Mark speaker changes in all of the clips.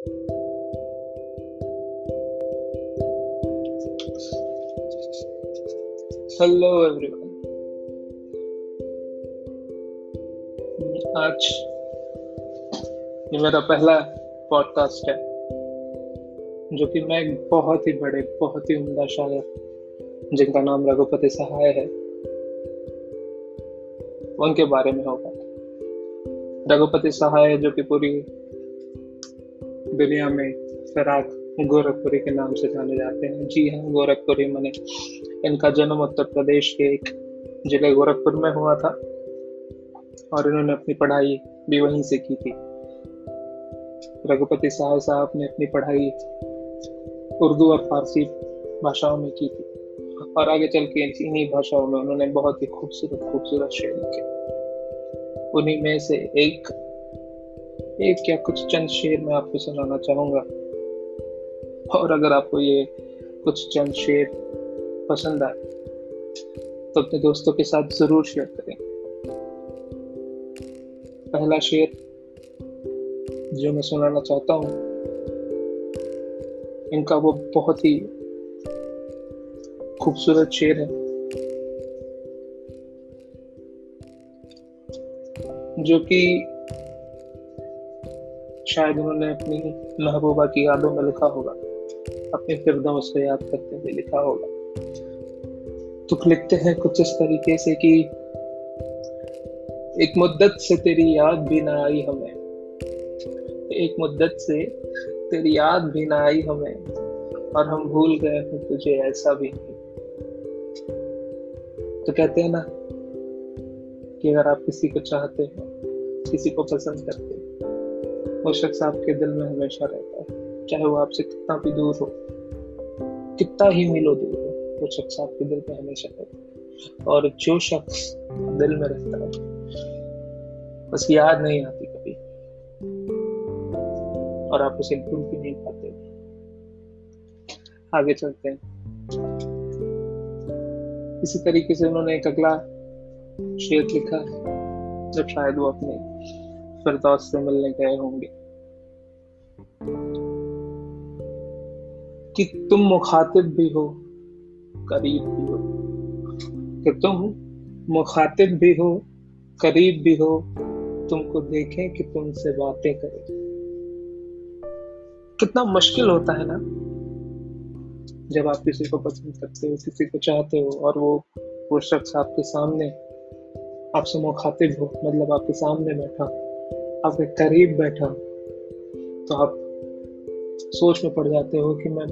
Speaker 1: Hello everyone आज ये मेरा पहला पॉडकास्ट है, जो कि मैं एक बहुत ही बड़े, बहुत ही उम्दा शायर, जिनका नाम रघुपति सहाय है, उनके बारे में होगा रघुपति सहाय जो कि पूरी दुनिया में फराक गोरखपुरी के नाम से जाने जाते हैं। जी हाँ गोरखपुरी मैंने। इनका जन्म उत्तर प्रदेश के एक ज़िले गोरखपुर में हुआ था और इन्होंने अपनी पढ़ाई भी वहीं से की थी। रघुपति साहब साहब ने अपनी पढ़ाई उर्दू और फारसी भाषाओं में की थी और आगे चल के इन्हीं भाषाओं में उन्होंने बहुत ही खूबसूरत खूबसूरत शेर लिखे उन्हीं में से एक एक या कुछ चंद शेर मैं आपको सुनाना चाहूँगा। और अगर आपको ये कुछ चंद शेर पसंद आए तो अपने दोस्तों के साथ ज़रूर शेयर करें। पहला शेर जो मैं सुनाना चाहता हूँ, इनका वो बहुत ही खूबसूरत शेर है, जो कि शायद उन्होंने अपनी महबूबा की यादों में लिखा होगा। अपने फिरदौस को याद करते हुए लिखा होगा। तो लिखते हैं कुछ इस तरीके से कि एक मुद्दत से तेरी याद भी ना आई हमें। एक मुद्दत से तेरी याद भी ना आई हमें, और हम भूल गए हैं तुझे ऐसा भी नहीं। तो कहते हैं ना कि अगर आप किसी को चाहते हैं, किसी को पसंद करते हैं वो शख्स आपके दिल में हमेशा रहता है। चाहे वो आपसे कितना भी दूर हो, कितना ही मिलो दूर हो वो शख्स आपके दिल में हमेशा रहता है। और जो शख्स दिल में रहता है, बस याद नहीं आती कभी। और आप उसे भूल भी नहीं पाते। आगे चलते हैं। इसी तरीके से उन्होंने एक अगला शेर लिखा, जब शायद वो अपने फिरदौस से मिलने गए होंगे। कि तुम मुखातिब भी हो, करीब भी हो। कि तुम मुखातिब भी हो, करीब भी हो, तुमको देखें कि तुमसे बातें करें। कितना मुश्किल होता है ना? जब आप किसी को पसंद करते हो, किसी को चाहते हो, और वो वो शख्स आपके सामने, आपसे मुखातिब हो मतलब आपके सामने बैठा आपके करीब बैठा तो आप सोच में पड़ जाते हो कि मैं,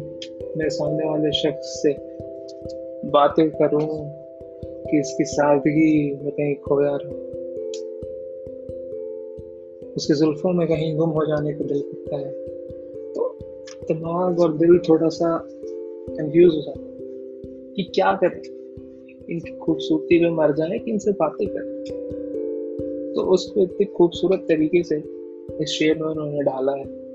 Speaker 1: मेरे सामने वाले शख्स से बातें करूँ कि इसकी सादगी में कहीं खोया रहूँ। उसकी जुल्फों में कहीं गुम हो जाने को दिल करता है। तो दिमाग और दिल थोड़ा सा कंफ्यूज हो जाता है कि क्या करें? इनकी खूबसूरती में मर जाए कि इनसे बातें करें? तो उसको इतनी खूबसूरत तरीके से इस शेर में उन्होंने डाला है।